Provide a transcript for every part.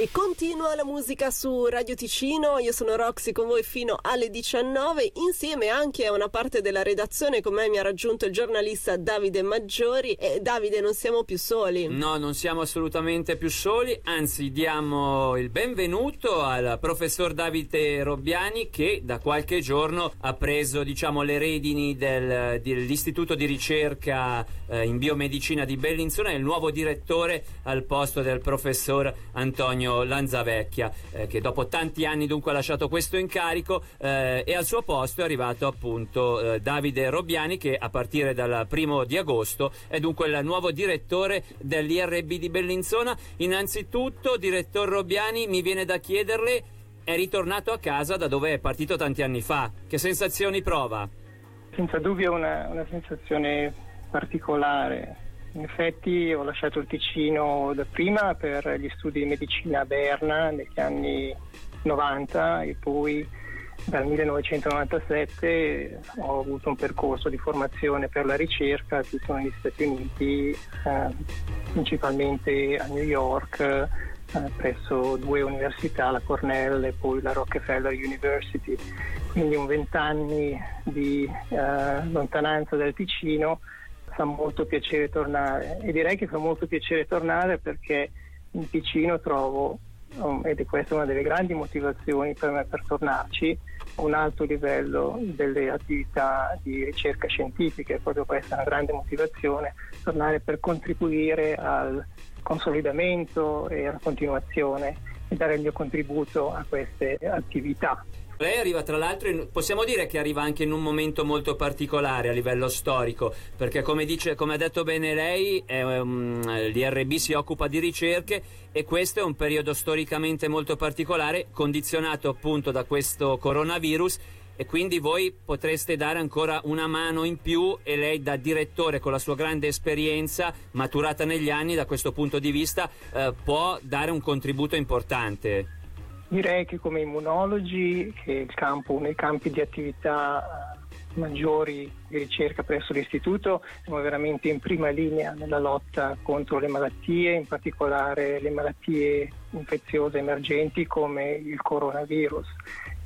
E continua la musica su Radio Ticino, io sono Roxy con voi fino alle 19, insieme anche a una parte della redazione, con me mi ha raggiunto il giornalista Davide Maggiori e Davide non siamo più soli. No, non siamo assolutamente più soli, anzi diamo il benvenuto al professor Davide Robbiani che da qualche giorno ha preso diciamo le redini del, dell'istituto di ricerca eh, in biomedicina di Bellinzona, è il nuovo direttore al posto del professor Antonio Antonio Lanzavecchia, eh, che dopo tanti anni dunque ha lasciato questo incarico eh, e al suo posto è arrivato appunto eh, Davide Robbiani che a partire dal primo di agosto è dunque il nuovo direttore dell'IRB di Bellinzona. Innanzitutto, direttore Robbiani, mi viene da chiederle, è ritornato a casa da dove è partito tanti anni fa. Che sensazioni prova? Senza dubbio una, una sensazione particolare in effetti ho lasciato il Ticino da prima per gli studi di medicina a Berna negli anni 90 e poi dal 1997 ho avuto un percorso di formazione per la ricerca tutto negli Stati Uniti, eh, principalmente a New York, eh, presso due università, la Cornell e poi la Rockefeller University. Quindi un vent'anni di eh, lontananza dal Ticino fa molto piacere tornare e direi che fa molto piacere tornare perché in Ticino trovo, um, ed è questa una delle grandi motivazioni per me per tornarci, un alto livello delle attività di ricerca scientifica, è proprio questa una grande motivazione, tornare per contribuire al consolidamento e alla continuazione e dare il mio contributo a queste attività. Lei arriva tra l'altro, in, possiamo dire che arriva anche in un momento molto particolare a livello storico, perché come, dice, come ha detto bene lei, um, l'IRB si occupa di ricerche e questo è un periodo storicamente molto particolare, condizionato appunto da questo coronavirus e quindi voi potreste dare ancora una mano in più e lei da direttore con la sua grande esperienza maturata negli anni da questo punto di vista eh, può dare un contributo importante. Direi che come immunologi, che è campo, uno dei campi di attività eh, maggiori di ricerca presso l'istituto, siamo veramente in prima linea nella lotta contro le malattie, in particolare le malattie infeziose emergenti come il coronavirus.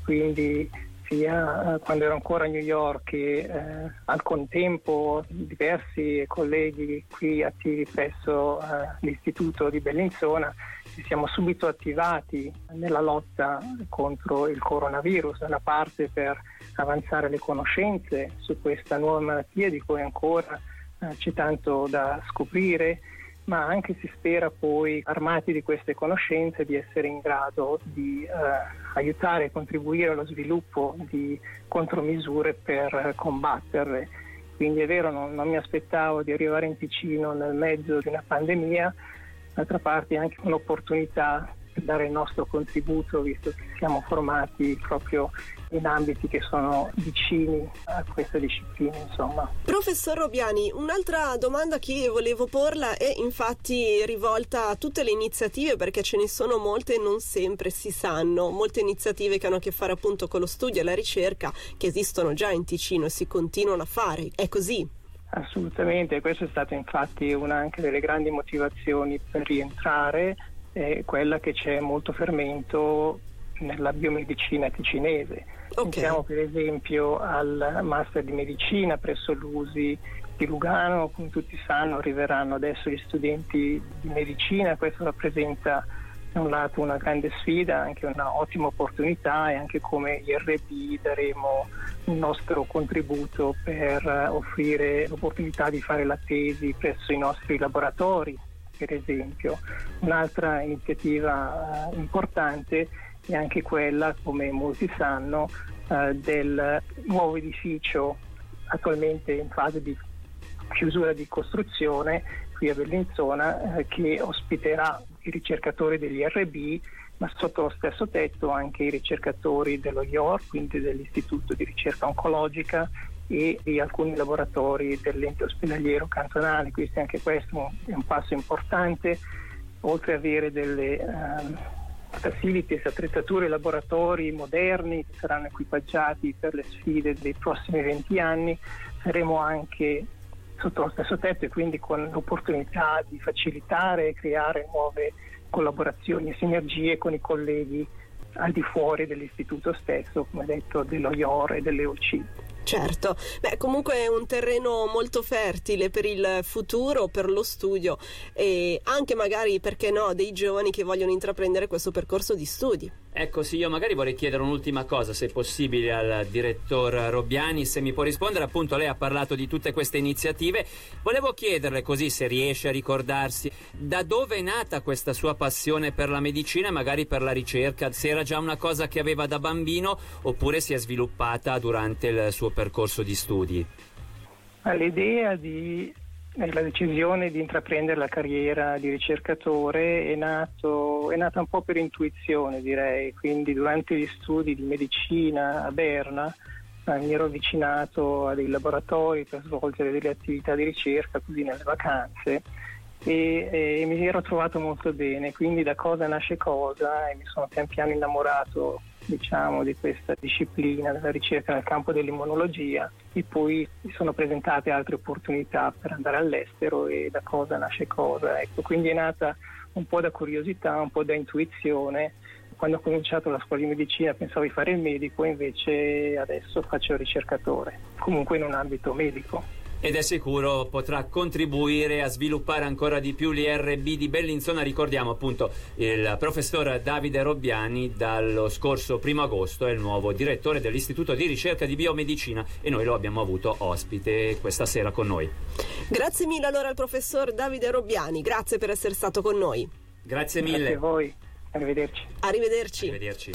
Quindi sia eh, quando ero ancora a New York che eh, al contempo diversi colleghi qui attivi presso eh, l'istituto di Bellinzona ci siamo subito attivati nella lotta contro il coronavirus, da una parte per avanzare le conoscenze su questa nuova malattia di cui ancora eh, c'è tanto da scoprire, ma anche si spera poi, armati di queste conoscenze, di essere in grado di eh, aiutare e contribuire allo sviluppo di contromisure per combatterle. Quindi è vero, non, non mi aspettavo di arrivare in Ticino nel mezzo di una pandemia, d'altra parte è anche un'opportunità per dare il nostro contributo, visto che siamo formati proprio in ambiti che sono vicini a questa disciplina. Insomma. Professor Robiani, un'altra domanda che volevo porla è infatti rivolta a tutte le iniziative, perché ce ne sono molte e non sempre si sanno, molte iniziative che hanno a che fare appunto con lo studio e la ricerca che esistono già in Ticino e si continuano a fare. È così? Assolutamente, questa è stata infatti una anche delle grandi motivazioni per rientrare, è quella che c'è molto fermento nella biomedicina ticinese. Okay. Pensiamo per esempio al master di medicina presso l'USI di Lugano, come tutti sanno arriveranno adesso gli studenti di medicina, questo rappresenta da un lato una grande sfida, anche un'ottima opportunità e anche come IRB daremo il nostro contributo per offrire l'opportunità di fare la tesi presso i nostri laboratori, per esempio. Un'altra iniziativa eh, importante è anche quella, come molti sanno, eh, del nuovo edificio attualmente in fase di chiusura di costruzione qui a Bellinzona eh, che ospiterà i ricercatori degli RB, ma sotto lo stesso tetto anche i ricercatori dello IOR, quindi dell'Istituto di ricerca oncologica e di alcuni laboratori dell'ente ospedaliero cantonale, quindi anche questo è un passo importante, oltre ad avere delle uh, facilities, attrezzature, laboratori moderni che saranno equipaggiati per le sfide dei prossimi 20 anni, saremo anche sotto lo stesso tetto e quindi con l'opportunità di facilitare e creare nuove collaborazioni e sinergie con i colleghi al di fuori dell'istituto stesso, come detto, dello IOR e delle OC. Certo, beh comunque è un terreno molto fertile per il futuro, per lo studio e anche magari, perché no, dei giovani che vogliono intraprendere questo percorso di studi. Ecco sì, io magari vorrei chiedere un'ultima cosa, se possibile, al direttor Robbiani, se mi può rispondere, appunto lei ha parlato di tutte queste iniziative, volevo chiederle così se riesce a ricordarsi da dove è nata questa sua passione per la medicina e magari per la ricerca, se era già una cosa che aveva da bambino oppure si è sviluppata durante il suo percorso di studi. L'idea di la decisione di intraprendere la carriera di ricercatore è, nato, è, nata un po' per intuizione, direi, quindi durante gli studi di medicina a Berna eh, mi ero avvicinato a dei laboratori per svolgere delle attività di ricerca così nelle vacanze e, e mi ero trovato molto bene, quindi da cosa nasce cosa e mi sono pian piano innamorato diciamo, di questa disciplina della ricerca nel campo dell'immunologia e poi mi sono presentate altre opportunità per andare all'estero e da cosa nasce cosa. Ecco, quindi è nata un po' da curiosità, un po' da intuizione. Quando ho cominciato la scuola di medicina pensavo di fare il medico, invece adesso faccio il ricercatore, comunque in un ambito medico ed è sicuro potrà contribuire a sviluppare ancora di più l'IRB di Bellinzona. Ricordiamo appunto il professor Davide Robbiani dallo scorso primo agosto è il nuovo direttore dell'Istituto di ricerca di biomedicina e noi lo abbiamo avuto ospite questa sera con noi. Grazie mille allora al professor Davide Robbiani, grazie per essere stato con noi. Grazie mille. Grazie a voi, arrivederci. Arrivederci. Arrivederci.